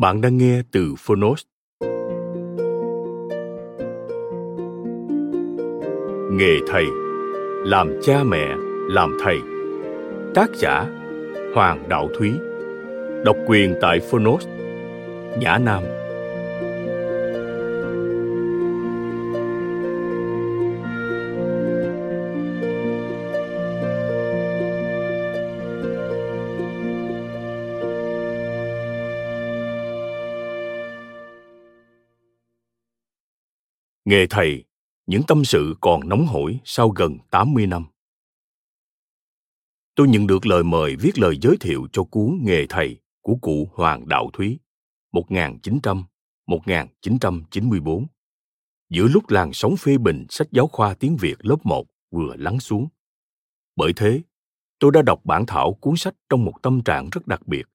Bạn đang nghe từ Phonos. Nghề thầy Làm cha mẹ, làm thầy. Tác giả Hoàng Đạo Thúy. Độc quyền tại Phonos Nhã Nam. Nghề thầy, những tâm sự còn nóng hổi sau gần 80 năm. Tôi nhận được lời mời viết lời giới thiệu cho cuốn Nghề thầy của cụ Hoàng Đạo Thúy 1900-1994 giữa lúc làn sóng phê bình sách giáo khoa tiếng Việt lớp 1 vừa lắng xuống. Bởi thế, tôi đã đọc bản thảo cuốn sách trong một tâm trạng rất đặc biệt,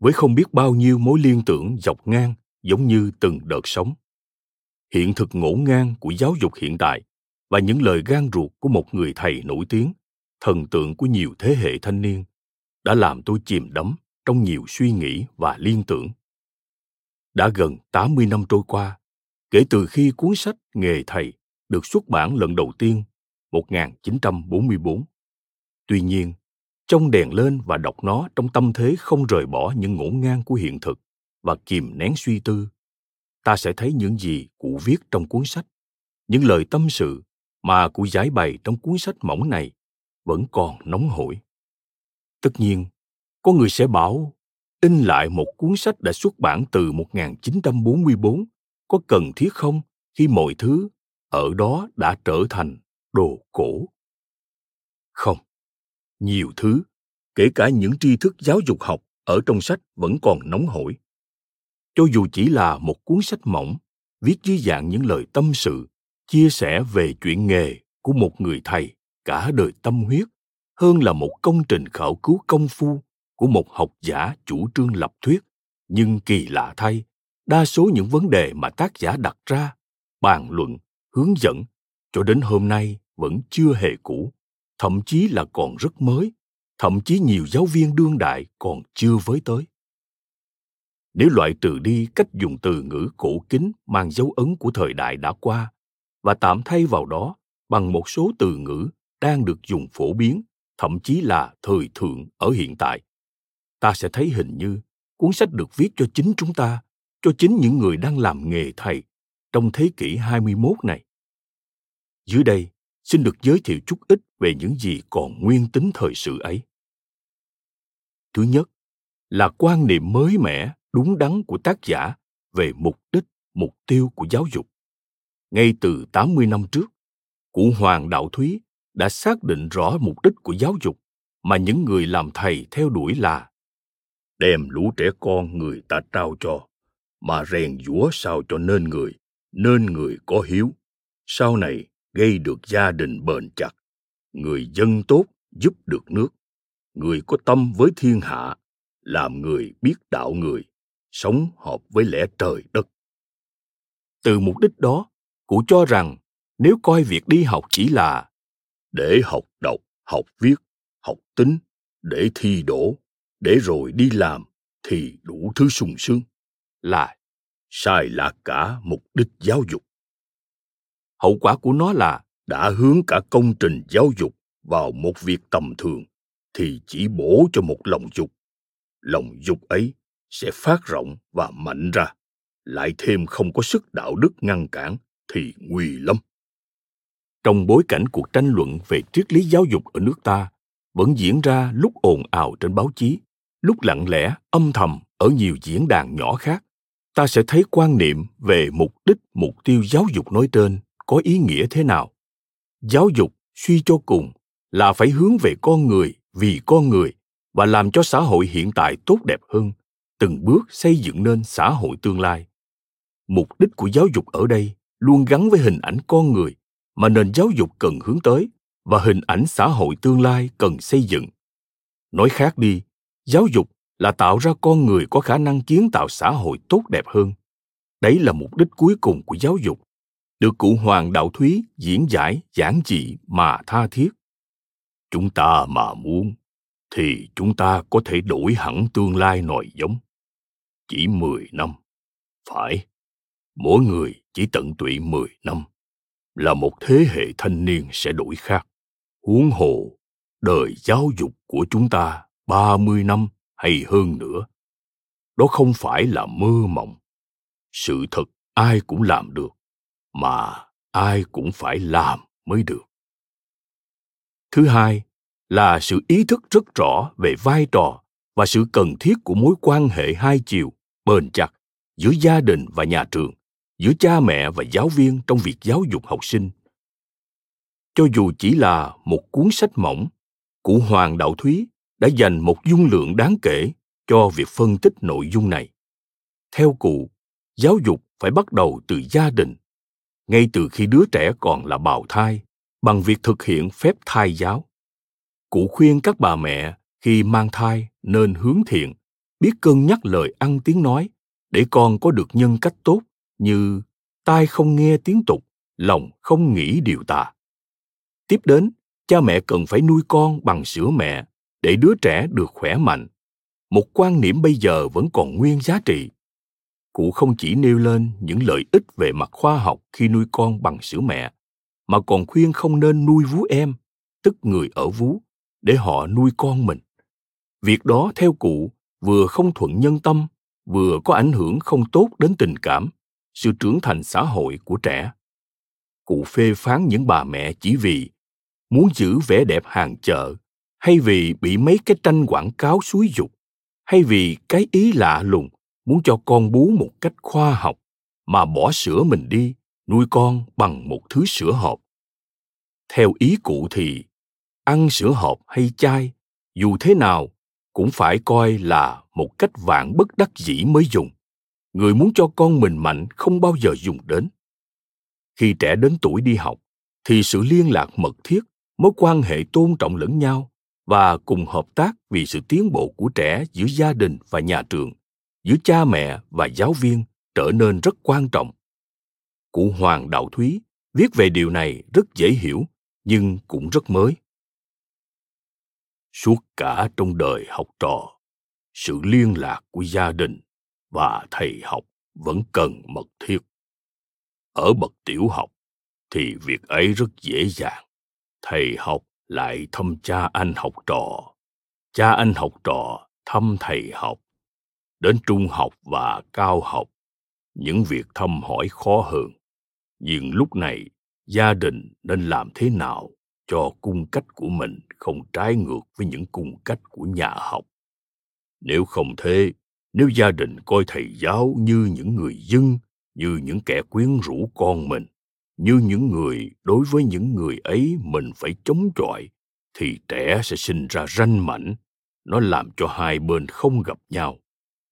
với không biết bao nhiêu mối liên tưởng dọc ngang giống như từng đợt sống hiện thực ngổn ngang của giáo dục hiện tại và những lời gan ruột của một người thầy nổi tiếng, thần tượng của nhiều thế hệ thanh niên, đã làm tôi chìm đắm trong nhiều suy nghĩ và liên tưởng. Đã gần 80 năm trôi qua, kể từ khi cuốn sách Nghề Thầy được xuất bản lần đầu tiên 1944. Tuy nhiên, trong đèn lên và đọc nó trong tâm thế không rời bỏ những ngổn ngang của hiện thực và kìm nén suy tư ta sẽ thấy những gì cụ viết trong cuốn sách. Những lời tâm sự mà cụ giải bày trong cuốn sách mỏng này vẫn còn nóng hổi. Tất nhiên có người sẽ bảo in lại một cuốn sách đã xuất bản từ 1944 có cần thiết không khi mọi thứ ở đó đã trở thành đồ cổ? Không, nhiều thứ, kể cả những tri thức giáo dục học ở trong sách vẫn còn nóng hổi cho dù chỉ là một cuốn sách mỏng, viết dưới dạng những lời tâm sự, chia sẻ về chuyện nghề của một người thầy cả đời tâm huyết, hơn là một công trình khảo cứu công phu của một học giả chủ trương lập thuyết. Nhưng kỳ lạ thay, đa số những vấn đề mà tác giả đặt ra, bàn luận, hướng dẫn cho đến hôm nay vẫn chưa hề cũ, thậm chí là còn rất mới, thậm chí nhiều giáo viên đương đại còn chưa với tới nếu loại trừ đi cách dùng từ ngữ cổ kính mang dấu ấn của thời đại đã qua và tạm thay vào đó bằng một số từ ngữ đang được dùng phổ biến thậm chí là thời thượng ở hiện tại ta sẽ thấy hình như cuốn sách được viết cho chính chúng ta cho chính những người đang làm nghề thầy trong thế kỷ 21 này. Dưới đây, xin được giới thiệu chút ít về những gì còn nguyên tính thời sự ấy. Thứ nhất là quan niệm mới mẻ đúng đắn của tác giả về mục đích, mục tiêu của giáo dục. Ngay từ 80 năm trước, cụ Hoàng Đạo Thúy đã xác định rõ mục đích của giáo dục mà những người làm thầy theo đuổi là đem lũ trẻ con người ta trao cho mà rèn giũa sao cho nên người nên người có hiếu. Sau này gây được gia đình bền chặt người dân tốt giúp được nước. Người có tâm với thiên hạ làm người biết đạo người sống hợp với lẽ trời đất. Từ mục đích đó, cụ cho rằng nếu coi việc đi học chỉ là để học đọc, học viết, học tính, để thi đỗ, để rồi đi làm thì đủ thứ sung sướng, là sai lạc cả mục đích giáo dục. Hậu quả của nó là đã hướng cả công trình giáo dục vào một việc tầm thường thì chỉ bổ cho một lòng dục. Lòng dục ấy sẽ phát rộng và mạnh ra. Lại thêm không có sức đạo đức ngăn cản thì nguy lắm trong bối cảnh cuộc tranh luận về triết lý giáo dục ở nước ta vẫn diễn ra lúc ồn ào trên báo chí, lúc lặng lẽ, âm thầm ở nhiều diễn đàn nhỏ khác, ta sẽ thấy quan niệm về mục đích, mục tiêu giáo dục nói trên có ý nghĩa thế nào. Giáo dục suy cho cùng là phải hướng về con người vì con người và làm cho xã hội hiện tại tốt đẹp hơn từng bước xây dựng nên xã hội tương lai. Mục đích của giáo dục ở đây luôn gắn với hình ảnh con người mà nền giáo dục cần hướng tới và hình ảnh xã hội tương lai cần xây dựng. Nói khác đi, giáo dục là tạo ra con người có khả năng kiến tạo xã hội tốt đẹp hơn. Đấy là mục đích cuối cùng của giáo dục, được cụ hoàng đạo thúy diễn giải, giản dị mà tha thiết. Chúng ta mà muốn thì chúng ta có thể đổi hẳn tương lai nòi giống chỉ mười năm. Phải, mỗi người chỉ tận tụy mười năm. Là một thế hệ thanh niên sẽ đổi khác. Huống hồ, đời giáo dục của chúng ta ba mươi năm hay hơn nữa. Đó không phải là mơ mộng. Sự thật ai cũng làm được, mà ai cũng phải làm mới được. Thứ hai là sự ý thức rất rõ về vai trò và sự cần thiết của mối quan hệ hai chiều bền chặt giữa gia đình và nhà trường, giữa cha mẹ và giáo viên trong việc giáo dục học sinh. Cho dù chỉ là một cuốn sách mỏng, cụ hoàng đạo thúy đã dành một dung lượng đáng kể cho việc phân tích nội dung này. Theo cụ, giáo dục phải bắt đầu từ gia đình, ngay từ khi đứa trẻ còn là bào thai, bằng việc thực hiện phép thai giáo. Cụ khuyên các bà mẹ khi mang thai nên hướng thiện biết cân nhắc lời ăn tiếng nói, để con có được nhân cách tốt như tai không nghe tiếng tục, lòng không nghĩ điều tà. Tiếp đến, cha mẹ cần phải nuôi con bằng sữa mẹ để đứa trẻ được khỏe mạnh. Một quan niệm bây giờ vẫn còn nguyên giá trị. Cụ không chỉ nêu lên những lợi ích về mặt khoa học khi nuôi con bằng sữa mẹ, mà còn khuyên không nên nuôi vú em, tức người ở vú, để họ nuôi con mình. Việc đó theo cụ vừa không thuận nhân tâm, vừa có ảnh hưởng không tốt đến tình cảm, sự trưởng thành xã hội của trẻ. Cụ phê phán những bà mẹ chỉ vì muốn giữ vẻ đẹp hàng chợ, hay vì bị mấy cái tranh quảng cáo xúi dục, hay vì cái ý lạ lùng muốn cho con bú một cách khoa học mà bỏ sữa mình đi, nuôi con bằng một thứ sữa hộp. Theo ý cụ thì, ăn sữa hộp hay chai, dù thế nào cũng phải coi là một cách vạn bất đắc dĩ mới dùng. Người muốn cho con mình mạnh không bao giờ dùng đến. Khi trẻ đến tuổi đi học, thì sự liên lạc mật thiết, mối quan hệ tôn trọng lẫn nhau và cùng hợp tác vì sự tiến bộ của trẻ giữa gia đình và nhà trường, giữa cha mẹ và giáo viên trở nên rất quan trọng. Cụ hoàng đạo thúy viết về điều này rất dễ hiểu nhưng cũng rất mới suốt cả trong đời học trò. Sự liên lạc của gia đình và thầy học vẫn cần mật thiết. Ở bậc tiểu học thì việc ấy rất dễ dàng. Thầy học lại thăm cha anh học trò. Cha anh học trò thăm thầy học. Đến trung học và cao học, những việc thăm hỏi khó hơn. Nhưng lúc này gia đình nên làm thế nào? Cho cung cách của mình không trái ngược với những cung cách của nhà học. Nếu không thế, nếu gia đình coi thầy giáo như những người dân, như những kẻ quyến rũ con mình, như những người đối với những người ấy mình phải chống chọi, thì trẻ sẽ sinh ra ranh mảnh. Nó làm cho hai bên không gặp nhau,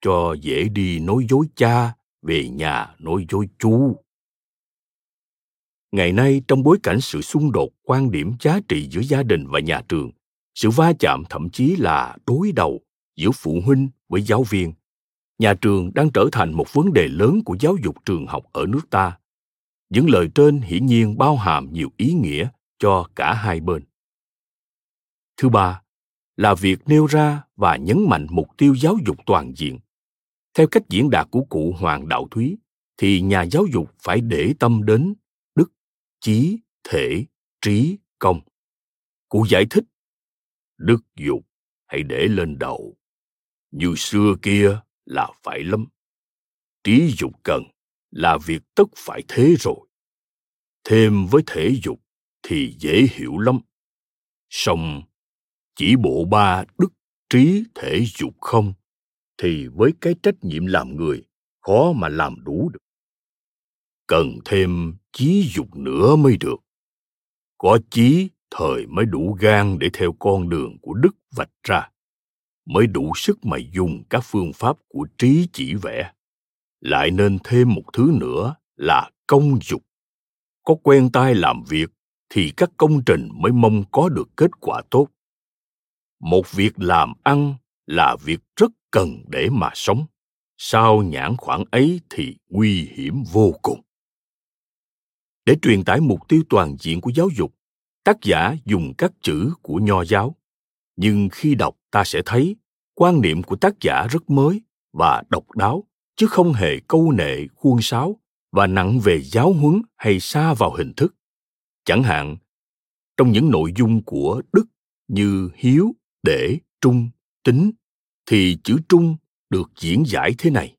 cho dễ đi nói dối cha, về nhà nói dối chú ngày nay trong bối cảnh sự xung đột quan điểm giá trị giữa gia đình và nhà trường, sự va chạm thậm chí là đối đầu giữa phụ huynh với giáo viên, nhà trường đang trở thành một vấn đề lớn của giáo dục trường học ở nước ta. Những lời trên hiển nhiên bao hàm nhiều ý nghĩa cho cả hai bên. Thứ ba, là việc nêu ra và nhấn mạnh mục tiêu giáo dục toàn diện. Theo cách diễn đạt của cụ hoàng đạo thúy, thì nhà giáo dục phải để tâm đến chí, thể, trí, công. Cụ giải thích, đức dục, hãy để lên đầu. Như xưa kia là phải lắm. Trí dục cần là việc tất phải thế rồi. Thêm với thể dục thì dễ hiểu lắm. Song chỉ bộ ba đức, trí, thể, dục không thì với cái trách nhiệm làm người khó mà làm đủ được. Cần thêm chí dục nữa mới được. Có chí, thời mới đủ gan để theo con đường của đức vạch ra, mới đủ sức mà dùng các phương pháp của trí chỉ vẽ. Lại nên thêm một thứ nữa là công dục. Có quen tay làm việc thì các công trình mới mong có được kết quả tốt. Một việc làm ăn là việc rất cần để mà sống. Sao nhãn khoản ấy thì nguy hiểm vô cùng để truyền tải mục tiêu toàn diện của giáo dục. Tác giả dùng các chữ của nho giáo. Nhưng khi đọc, ta sẽ thấy quan niệm của tác giả rất mới và độc đáo, chứ không hề câu nệ khuôn sáo và nặng về giáo huấn hay xa vào hình thức. Chẳng hạn, trong những nội dung của đức như hiếu, để, trung, tính, thì chữ trung được diễn giải thế này.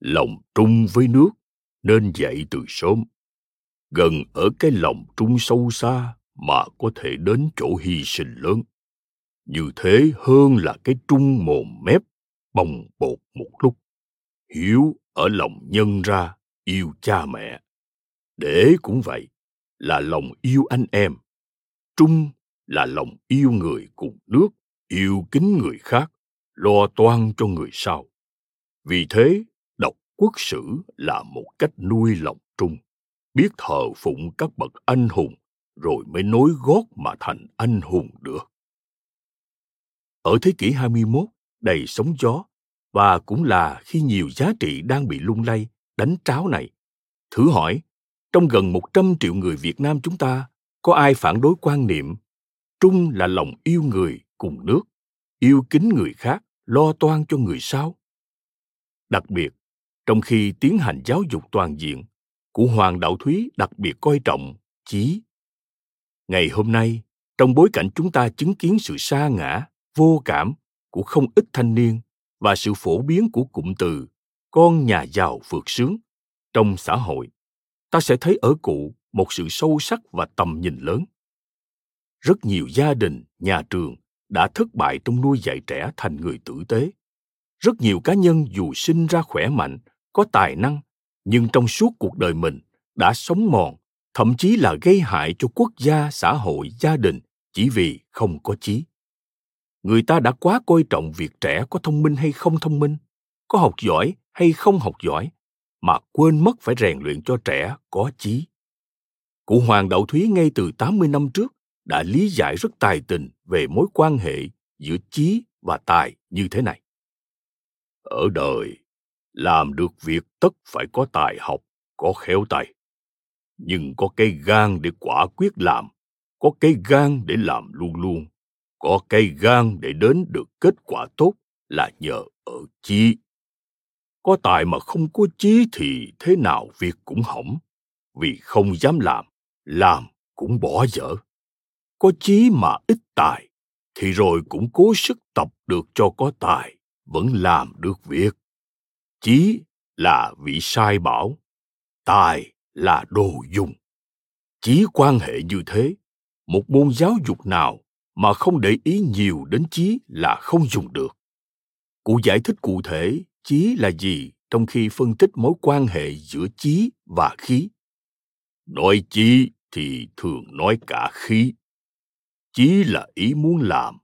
Lòng trung với nước nên dậy từ sớm gần ở cái lòng trung sâu xa mà có thể đến chỗ hy sinh lớn. Như thế hơn là cái trung mồm mép, bồng bột một lúc. Hiếu ở lòng nhân ra, yêu cha mẹ. Để cũng vậy, là lòng yêu anh em. Trung là lòng yêu người cùng nước, yêu kính người khác, lo toan cho người sau. Vì thế đọc quốc sử là một cách nuôi lòng trung biết thờ phụng các bậc anh hùng rồi mới nối gót mà thành anh hùng được. Ở thế kỷ 21, đầy sóng gió, và cũng là khi nhiều giá trị đang bị lung lay, đánh tráo này. Thử hỏi, trong gần 100 triệu người Việt Nam chúng ta, có ai phản đối quan niệm trung là lòng yêu người cùng nước, yêu kính người khác, lo toan cho người sau? Đặc biệt, trong khi tiến hành giáo dục toàn diện, của Hoàng Đạo Thúy đặc biệt coi trọng chí. Ngày hôm nay, trong bối cảnh chúng ta chứng kiến sự sa ngã, vô cảm của không ít thanh niên và sự phổ biến của cụm từ con nhà giàu vượt sướng trong xã hội, ta sẽ thấy ở cụ một sự sâu sắc và tầm nhìn lớn. Rất nhiều gia đình, nhà trường đã thất bại trong nuôi dạy trẻ thành người tử tế. Rất nhiều cá nhân dù sinh ra khỏe mạnh, có tài năng nhưng trong suốt cuộc đời mình đã sống mòn thậm chí là gây hại cho quốc gia xã hội gia đình chỉ vì không có chí người ta đã quá coi trọng việc trẻ có thông minh hay không thông minh có học giỏi hay không học giỏi mà quên mất phải rèn luyện cho trẻ có chí. Cụ Hoàng Đạo Thúy ngay từ 80 năm trước đã lý giải rất tài tình về mối quan hệ giữa chí và tài như thế này. Ở đời, làm được việc tất phải có tài học, có khéo tay. Nhưng có cái gan để quả quyết làm, có cái gan để làm luôn luôn, có cái gan để đến được kết quả tốt là nhờ ở chí có tài mà không có chí thì thế nào việc cũng hỏng, vì không dám làm làm cũng bỏ dở. Có chí mà ít tài thì rồi cũng cố sức tập được cho có tài, vẫn làm được việc chí là vị sai bảo, tài là đồ dùng. Chí quan hệ như thế, một môn giáo dục nào mà không để ý nhiều đến chí là không dùng được. Cụ giải thích cụ thể, chí là gì trong khi phân tích mối quan hệ giữa chí và khí? Nói chí thì thường nói cả khí. Chí là ý muốn làm,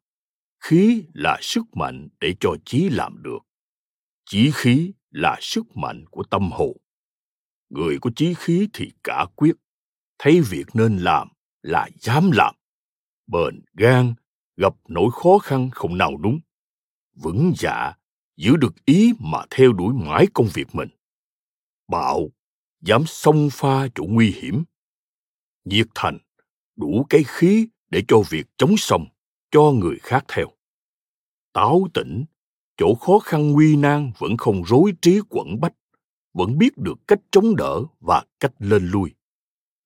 khí là sức mạnh để cho chí làm được. Chí khí là sức mạnh của tâm hồn. Người có chí khí thì cả quyết, thấy việc nên làm là dám làm. Bền gan, gặp nỗi khó khăn không nào đúng. Vững dạ giữ được ý mà theo đuổi mãi công việc mình. Bạo, dám xông pha chỗ nguy hiểm. Nhiệt thành, đủ cái khí để cho việc chống sông cho người khác theo. Táo tỉnh chỗ khó khăn nguy nan vẫn không rối trí quẩn bách, vẫn biết được cách chống đỡ và cách lên lui.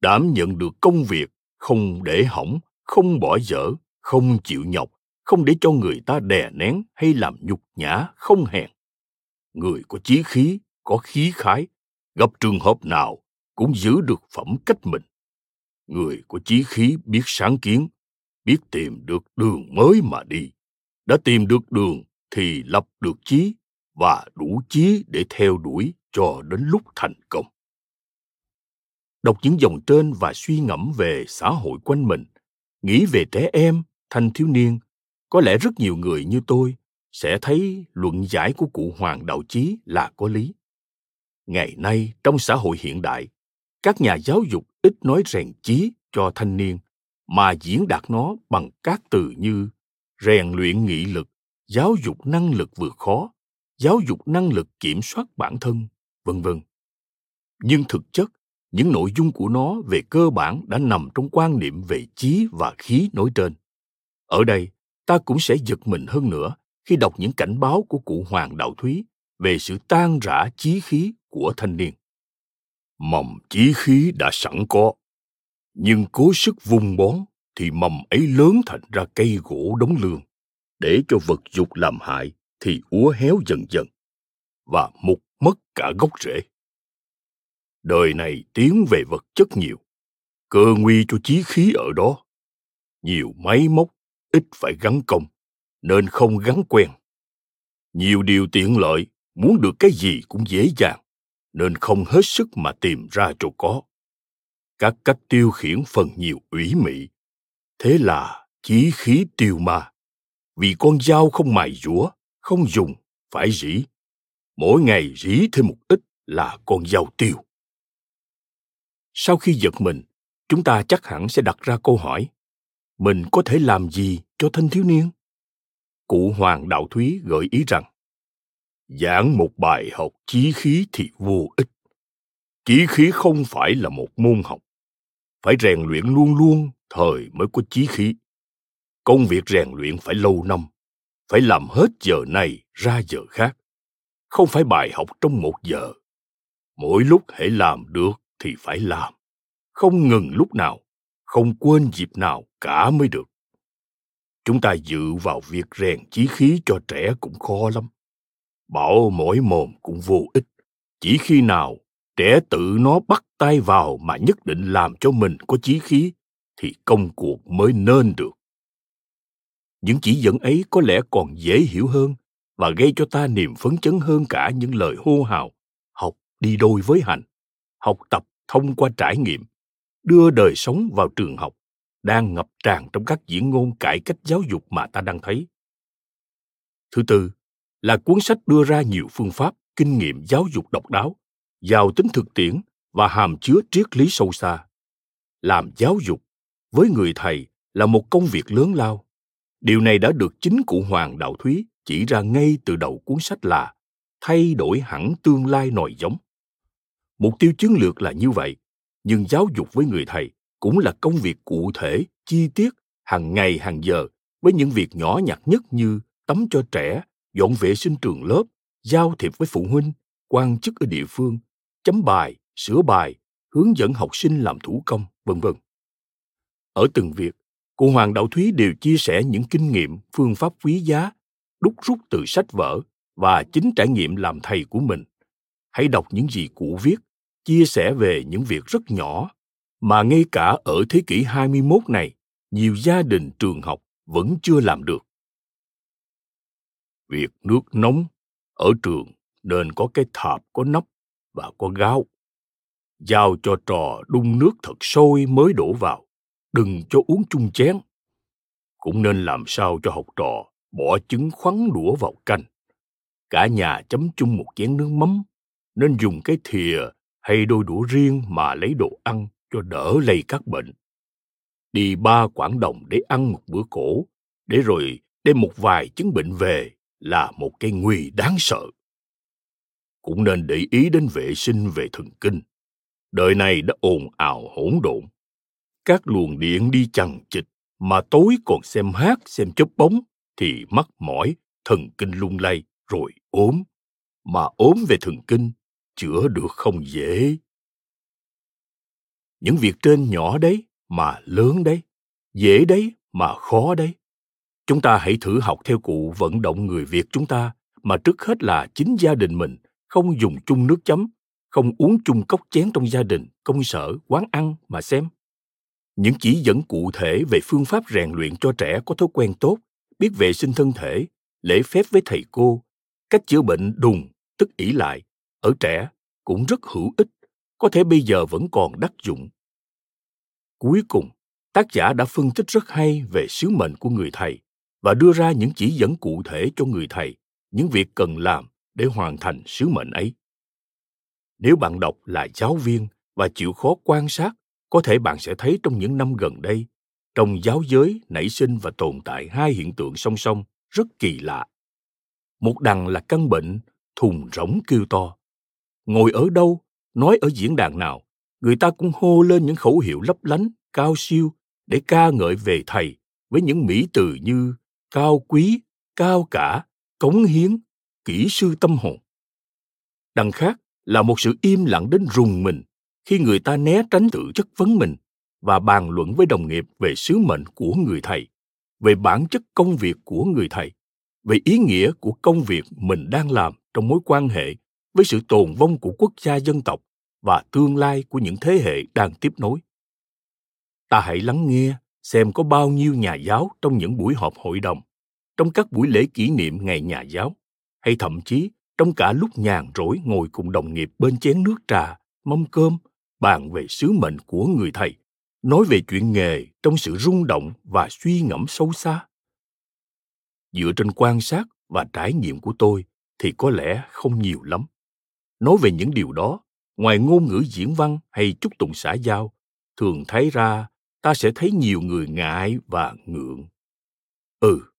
Đảm nhận được công việc không để hỏng, không bỏ dở, không chịu nhọc, không để cho người ta đè nén hay làm nhục nhã không hèn. Người có chí khí, có khí khái, gặp trường hợp nào cũng giữ được phẩm cách mình. Người có chí khí biết sáng kiến, biết tìm được đường mới mà đi. Đã tìm được đường thì lập được chí và đủ chí để theo đuổi cho đến lúc thành công. Đọc những dòng trên và suy ngẫm về xã hội quanh mình, nghĩ về trẻ em, thanh thiếu niên, có lẽ rất nhiều người như tôi sẽ thấy luận giải của cụ hoàng đạo chí là có lý. Ngày nay, trong xã hội hiện đại, các nhà giáo dục ít nói rèn chí cho thanh niên mà diễn đạt nó bằng các từ như rèn luyện nghị lực giáo dục năng lực vượt khó, giáo dục năng lực kiểm soát bản thân, vân vân. Nhưng thực chất, những nội dung của nó về cơ bản đã nằm trong quan niệm về chí và khí nói trên. Ở đây, ta cũng sẽ giật mình hơn nữa khi đọc những cảnh báo của cụ hoàng đạo thúy về sự tan rã chí khí của thanh niên. Mầm chí khí đã sẵn có, nhưng cố sức vung bón thì mầm ấy lớn thành ra cây gỗ đống lương để cho vật dục làm hại thì úa héo dần dần và mục mất cả gốc rễ. Đời này tiến về vật chất nhiều, cơ nguy cho chí khí ở đó. Nhiều máy móc ít phải gắn công, nên không gắn quen. Nhiều điều tiện lợi, muốn được cái gì cũng dễ dàng, nên không hết sức mà tìm ra cho có. Các cách tiêu khiển phần nhiều ủy mị, thế là chí khí tiêu ma vì con dao không mài rũa không dùng, phải rỉ. Mỗi ngày rỉ thêm một ít là con dao tiêu. Sau khi giật mình, chúng ta chắc hẳn sẽ đặt ra câu hỏi, mình có thể làm gì cho thanh thiếu niên? Cụ hoàng đạo thúy gợi ý rằng, giảng một bài học chí khí thì vô ích. Chí khí không phải là một môn học, phải rèn luyện luôn luôn, thời mới có chí khí công việc rèn luyện phải lâu năm, phải làm hết giờ này ra giờ khác. Không phải bài học trong một giờ. Mỗi lúc hãy làm được thì phải làm. Không ngừng lúc nào, không quên dịp nào cả mới được. Chúng ta dự vào việc rèn chí khí cho trẻ cũng khó lắm. Bảo mỗi mồm cũng vô ích. Chỉ khi nào trẻ tự nó bắt tay vào mà nhất định làm cho mình có chí khí thì công cuộc mới nên được những chỉ dẫn ấy có lẽ còn dễ hiểu hơn và gây cho ta niềm phấn chấn hơn cả những lời hô hào, học đi đôi với hành, học tập thông qua trải nghiệm, đưa đời sống vào trường học đang ngập tràn trong các diễn ngôn cải cách giáo dục mà ta đang thấy. Thứ tư là cuốn sách đưa ra nhiều phương pháp, kinh nghiệm giáo dục độc đáo, giàu tính thực tiễn và hàm chứa triết lý sâu xa. Làm giáo dục với người thầy là một công việc lớn lao điều này đã được chính cụ hoàng đạo thúy chỉ ra ngay từ đầu cuốn sách là thay đổi hẳn tương lai nòi giống. Mục tiêu chiến lược là như vậy, nhưng giáo dục với người thầy cũng là công việc cụ thể, chi tiết, hàng ngày, hàng giờ, với những việc nhỏ nhặt nhất như tắm cho trẻ, dọn vệ sinh trường lớp, giao thiệp với phụ huynh, quan chức ở địa phương, chấm bài, sửa bài, hướng dẫn học sinh làm thủ công, vân vân. Ở từng việc cụ hoàng đạo thúy đều chia sẻ những kinh nghiệm phương pháp quý giá đúc rút từ sách vở và chính trải nghiệm làm thầy của mình hãy đọc những gì cụ viết chia sẻ về những việc rất nhỏ mà ngay cả ở thế kỷ 21 này, nhiều gia đình trường học vẫn chưa làm được. Việc nước nóng ở trường nên có cái thạp có nắp và có gáo. Giao cho trò đun nước thật sôi mới đổ vào, đừng cho uống chung chén. Cũng nên làm sao cho học trò bỏ trứng khoắn đũa vào canh. Cả nhà chấm chung một chén nước mắm, nên dùng cái thìa hay đôi đũa riêng mà lấy đồ ăn cho đỡ lây các bệnh. Đi ba quảng đồng để ăn một bữa cổ, để rồi đem một vài chứng bệnh về là một cái nguy đáng sợ. Cũng nên để ý đến vệ sinh về thần kinh. Đời này đã ồn ào hỗn độn. Các luồng điện đi chằng chịch mà tối còn xem hát xem chớp bóng thì mắc mỏi, thần kinh lung lay rồi ốm. Mà ốm về thần kinh chữa được không dễ. Những việc trên nhỏ đấy mà lớn đấy dễ đấy mà khó đấy. Chúng ta hãy thử học theo cụ vận động người việt chúng ta mà trước hết là chính gia đình mình không dùng chung nước chấm không uống chung cốc chén trong gia đình công sở quán ăn mà xem những chỉ dẫn cụ thể về phương pháp rèn luyện cho trẻ có thói quen tốt, biết vệ sinh thân thể, lễ phép với thầy cô, cách chữa bệnh đùng, tức ỷ lại, ở trẻ cũng rất hữu ích, có thể bây giờ vẫn còn đắc dụng. Cuối cùng, tác giả đã phân tích rất hay về sứ mệnh của người thầy và đưa ra những chỉ dẫn cụ thể cho người thầy, những việc cần làm để hoàn thành sứ mệnh ấy. Nếu bạn đọc là giáo viên và chịu khó quan sát có thể bạn sẽ thấy trong những năm gần đây, trong giáo giới nảy sinh và tồn tại hai hiện tượng song song, rất kỳ lạ. Một đằng là căn bệnh thùng rỗng kêu to. Ngồi ở đâu, nói ở diễn đàn nào, người ta cũng hô lên những khẩu hiệu lấp lánh, cao siêu để ca ngợi về thầy với những mỹ từ như cao quý, cao cả, cống hiến, kỹ sư tâm hồn. Đằng khác là một sự im lặng đến rùng mình khi người ta né tránh tự chất vấn mình và bàn luận với đồng nghiệp về sứ mệnh của người thầy, về bản chất công việc của người thầy, về ý nghĩa của công việc mình đang làm trong mối quan hệ với sự tồn vong của quốc gia dân tộc và tương lai của những thế hệ đang tiếp nối. Ta hãy lắng nghe xem có bao nhiêu nhà giáo trong những buổi họp hội đồng, trong các buổi lễ kỷ niệm ngày nhà giáo, hay thậm chí trong cả lúc nhàn rỗi ngồi cùng đồng nghiệp bên chén nước trà, mâm cơm bàn về sứ mệnh của người thầy, nói về chuyện nghề trong sự rung động và suy ngẫm sâu xa. Dựa trên quan sát và trải nghiệm của tôi thì có lẽ không nhiều lắm. Nói về những điều đó, ngoài ngôn ngữ diễn văn hay chúc tụng xã giao, thường thấy ra ta sẽ thấy nhiều người ngại và ngượng. Ừ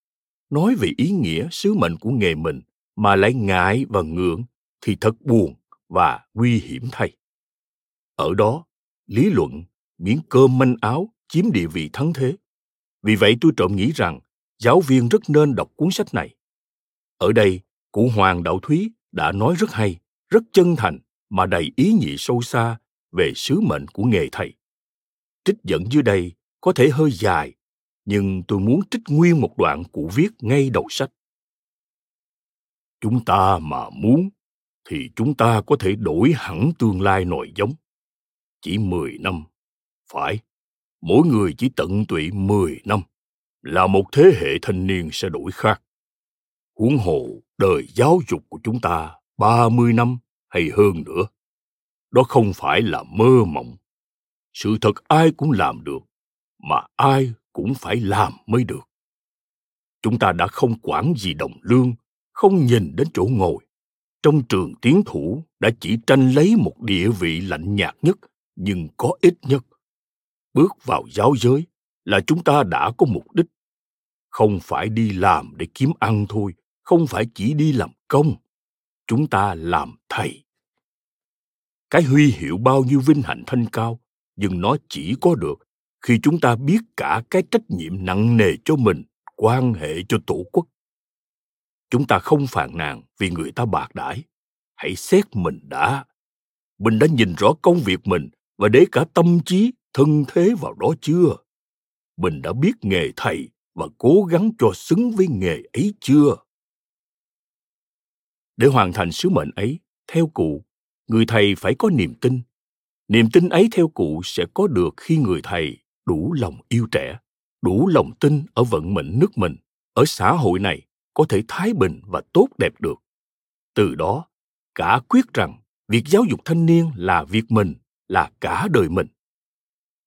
nói về ý nghĩa sứ mệnh của nghề mình mà lại ngại và ngượng thì thật buồn và nguy hiểm thay ở đó, lý luận, miếng cơm manh áo chiếm địa vị thắng thế. Vì vậy tôi trộm nghĩ rằng giáo viên rất nên đọc cuốn sách này. Ở đây, cụ hoàng đạo thúy đã nói rất hay, rất chân thành mà đầy ý nhị sâu xa về sứ mệnh của nghề thầy. Trích dẫn dưới đây có thể hơi dài, nhưng tôi muốn trích nguyên một đoạn cụ viết ngay đầu sách. Chúng ta mà muốn thì chúng ta có thể đổi hẳn tương lai nòi giống chỉ mười năm. Phải, mỗi người chỉ tận tụy mười năm là một thế hệ thanh niên sẽ đổi khác. Huống hồ đời giáo dục của chúng ta ba mươi năm hay hơn nữa, đó không phải là mơ mộng. Sự thật ai cũng làm được mà ai cũng phải làm mới được. Chúng ta đã không quản gì đồng lương, không nhìn đến chỗ ngồi. Trong trường tiến thủ đã chỉ tranh lấy một địa vị lạnh nhạt nhất nhưng có ít nhất, bước vào giáo giới là chúng ta đã có mục đích. Không phải đi làm để kiếm ăn thôi, không phải chỉ đi làm công. Chúng ta làm thầy. Cái huy hiệu bao nhiêu vinh hạnh thanh cao, nhưng nó chỉ có được khi chúng ta biết cả cái trách nhiệm nặng nề cho mình, quan hệ cho tổ quốc. Chúng ta không phàn nàn vì người ta bạc đãi. Hãy xét mình đã. Mình đã nhìn rõ công việc mình và để cả tâm trí, thân thế vào đó chưa? Mình đã biết nghề thầy và cố gắng cho xứng với nghề ấy chưa? Để hoàn thành sứ mệnh ấy, theo cụ, người thầy phải có niềm tin. Niềm tin ấy theo cụ sẽ có được khi người thầy đủ lòng yêu trẻ, đủ lòng tin ở vận mệnh nước mình, ở xã hội này có thể thái bình và tốt đẹp được. Từ đó, cả quyết rằng việc giáo dục thanh niên là việc mình là cả đời mình.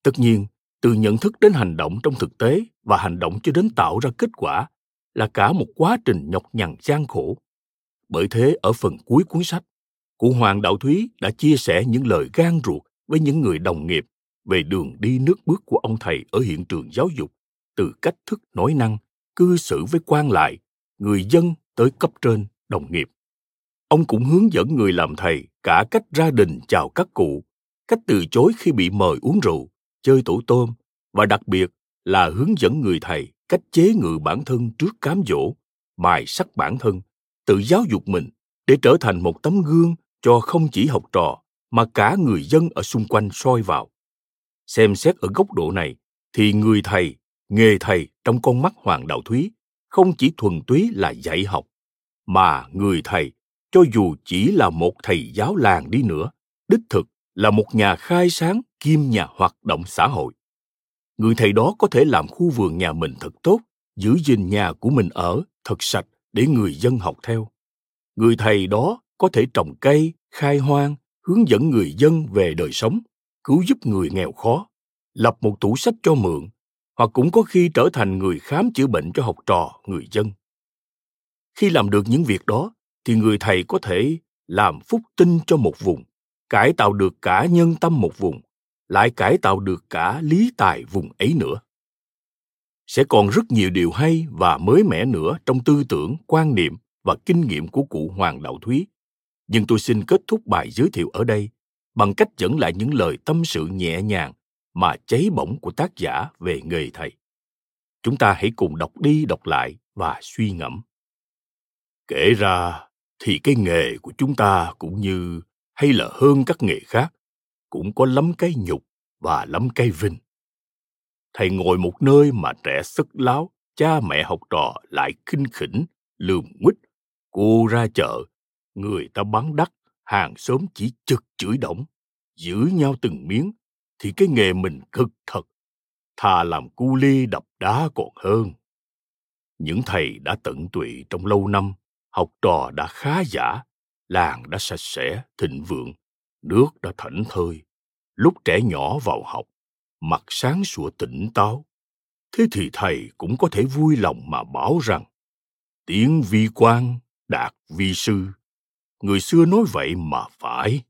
Tất nhiên, từ nhận thức đến hành động trong thực tế và hành động cho đến tạo ra kết quả là cả một quá trình nhọc nhằn gian khổ. Bởi thế, ở phần cuối cuốn sách, cụ hoàng đạo thúy đã chia sẻ những lời gan ruột với những người đồng nghiệp về đường đi nước bước của ông thầy ở hiện trường giáo dục từ cách thức nói năng, cư xử với quan lại, người dân tới cấp trên, đồng nghiệp. Ông cũng hướng dẫn người làm thầy cả cách ra đình chào các cụ cách từ chối khi bị mời uống rượu, chơi tổ tôm và đặc biệt là hướng dẫn người thầy cách chế ngự bản thân trước cám dỗ, mài sắc bản thân, tự giáo dục mình để trở thành một tấm gương cho không chỉ học trò mà cả người dân ở xung quanh soi vào. Xem xét ở góc độ này thì người thầy, nghề thầy trong con mắt hoàng đạo thúy không chỉ thuần túy là dạy học, mà người thầy cho dù chỉ là một thầy giáo làng đi nữa, đích thực là một nhà khai sáng kiêm nhà hoạt động xã hội. Người thầy đó có thể làm khu vườn nhà mình thật tốt, giữ gìn nhà của mình ở thật sạch để người dân học theo. Người thầy đó có thể trồng cây, khai hoang, hướng dẫn người dân về đời sống, cứu giúp người nghèo khó, lập một tủ sách cho mượn, hoặc cũng có khi trở thành người khám chữa bệnh cho học trò, người dân. Khi làm được những việc đó, thì người thầy có thể làm phúc tinh cho một vùng cải tạo được cả nhân tâm một vùng, lại cải tạo được cả lý tài vùng ấy nữa. Sẽ còn rất nhiều điều hay và mới mẻ nữa trong tư tưởng, quan niệm và kinh nghiệm của cụ hoàng đạo thúy. Nhưng tôi xin kết thúc bài giới thiệu ở đây bằng cách dẫn lại những lời tâm sự nhẹ nhàng mà cháy bỏng của tác giả về nghề thầy. Chúng ta hãy cùng đọc đi đọc lại và suy ngẫm. Kể ra thì cái nghề của chúng ta cũng như hay là hơn các nghề khác, cũng có lắm cái nhục và lắm cái vinh. Thầy ngồi một nơi mà trẻ sức láo, cha mẹ học trò lại khinh khỉnh, lườm nguýt cô ra chợ, người ta bán đắt, hàng xóm chỉ chực chửi đổng, giữ nhau từng miếng, thì cái nghề mình cực thật, thà làm cu ly đập đá còn hơn. Những thầy đã tận tụy trong lâu năm, học trò đã khá giả làng đã sạch sẽ thịnh vượng nước đã thảnh thơi. Lúc trẻ nhỏ vào học mặt sáng sủa tỉnh táo. Thế thì thầy cũng có thể vui lòng mà bảo rằng tiếng vi quan đạt vi sư người xưa nói vậy mà phải.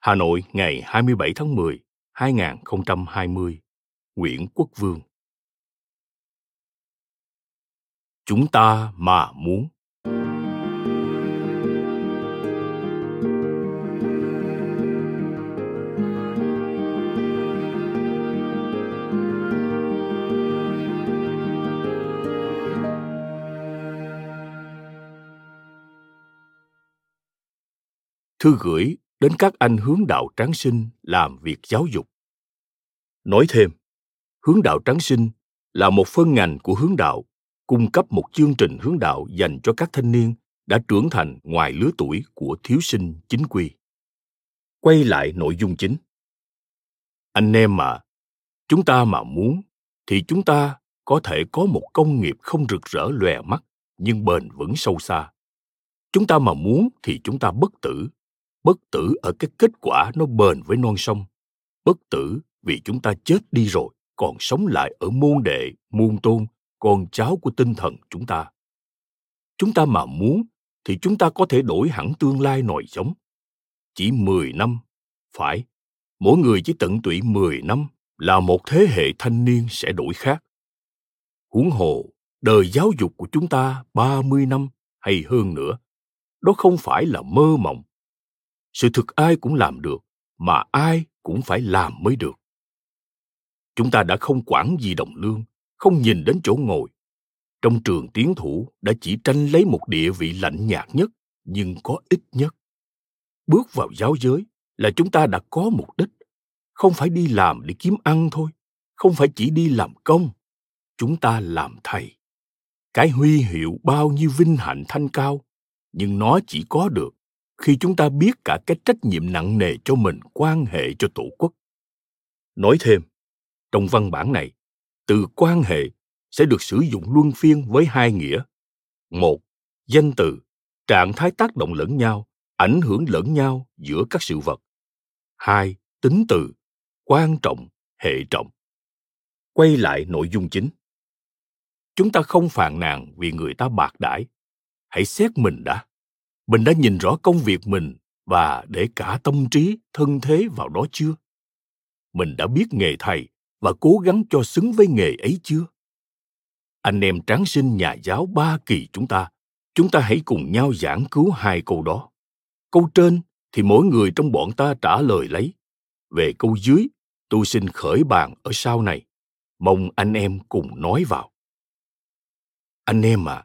Hà Nội ngày 27 tháng 10, 2020 Nguyễn Quốc Vương. Chúng ta mà muốn thư gửi đến các anh hướng đạo tráng sinh làm việc giáo dục. Nói thêm, hướng đạo tráng sinh là một phân ngành của hướng đạo, cung cấp một chương trình hướng đạo dành cho các thanh niên đã trưởng thành ngoài lứa tuổi của thiếu sinh chính quy. Quay lại nội dung chính. Anh em mà, chúng ta mà muốn thì chúng ta có thể có một công nghiệp không rực rỡ lòe mắt nhưng bền vững sâu xa. Chúng ta mà muốn thì chúng ta bất tử bất tử ở cái kết quả nó bền với non sông. Bất tử vì chúng ta chết đi rồi, còn sống lại ở môn đệ muôn tôn, con cháu của tinh thần chúng ta. Chúng ta mà muốn thì chúng ta có thể đổi hẳn tương lai nòi giống chỉ 10 năm, phải. Mỗi người chỉ tận tụy 10 năm là một thế hệ thanh niên sẽ đổi khác. Huống hồ, đời giáo dục của chúng ta 30 năm hay hơn nữa, đó không phải là mơ mộng sự thực ai cũng làm được, mà ai cũng phải làm mới được. Chúng ta đã không quản gì đồng lương, không nhìn đến chỗ ngồi. Trong trường tiến thủ đã chỉ tranh lấy một địa vị lạnh nhạt nhất, nhưng có ít nhất. Bước vào giáo giới là chúng ta đã có mục đích. Không phải đi làm để kiếm ăn thôi, không phải chỉ đi làm công. Chúng ta làm thầy. Cái huy hiệu bao nhiêu vinh hạnh thanh cao, nhưng nó chỉ có được khi chúng ta biết cả cái trách nhiệm nặng nề cho mình quan hệ cho tổ quốc. Nói thêm, trong văn bản này, từ quan hệ sẽ được sử dụng luân phiên với hai nghĩa. Một, danh từ, trạng thái tác động lẫn nhau, ảnh hưởng lẫn nhau giữa các sự vật. Hai, tính từ, quan trọng, hệ trọng. Quay lại nội dung chính. Chúng ta không phàn nàn vì người ta bạc đãi. Hãy xét mình đã mình đã nhìn rõ công việc mình và để cả tâm trí, thân thế vào đó chưa? Mình đã biết nghề thầy và cố gắng cho xứng với nghề ấy chưa? Anh em tráng sinh nhà giáo ba kỳ chúng ta chúng ta hãy cùng nhau giảng cứu hai câu đó. Câu trên thì mỗi người trong bọn ta trả lời lấy. Về câu dưới, tôi xin khởi bàn ở sau này. Mong anh em cùng nói vào. Anh em à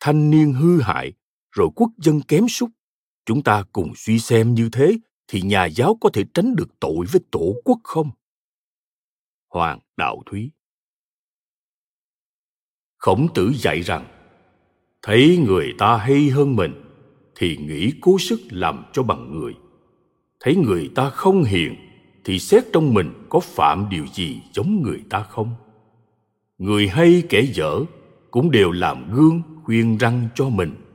thanh niên hư hại rồi quốc dân kém súc chúng ta cùng suy xem như thế thì nhà giáo có thể tránh được tội với tổ quốc không? Hoàng đạo thúy. Khổng tử dạy rằng, thấy người ta hay hơn mình thì nghĩ cố sức làm cho bằng người. Thấy người ta không hiền thì xét trong mình có phạm điều gì giống người ta không? Người hay kẻ dở cũng đều làm gương khuyên răng cho mình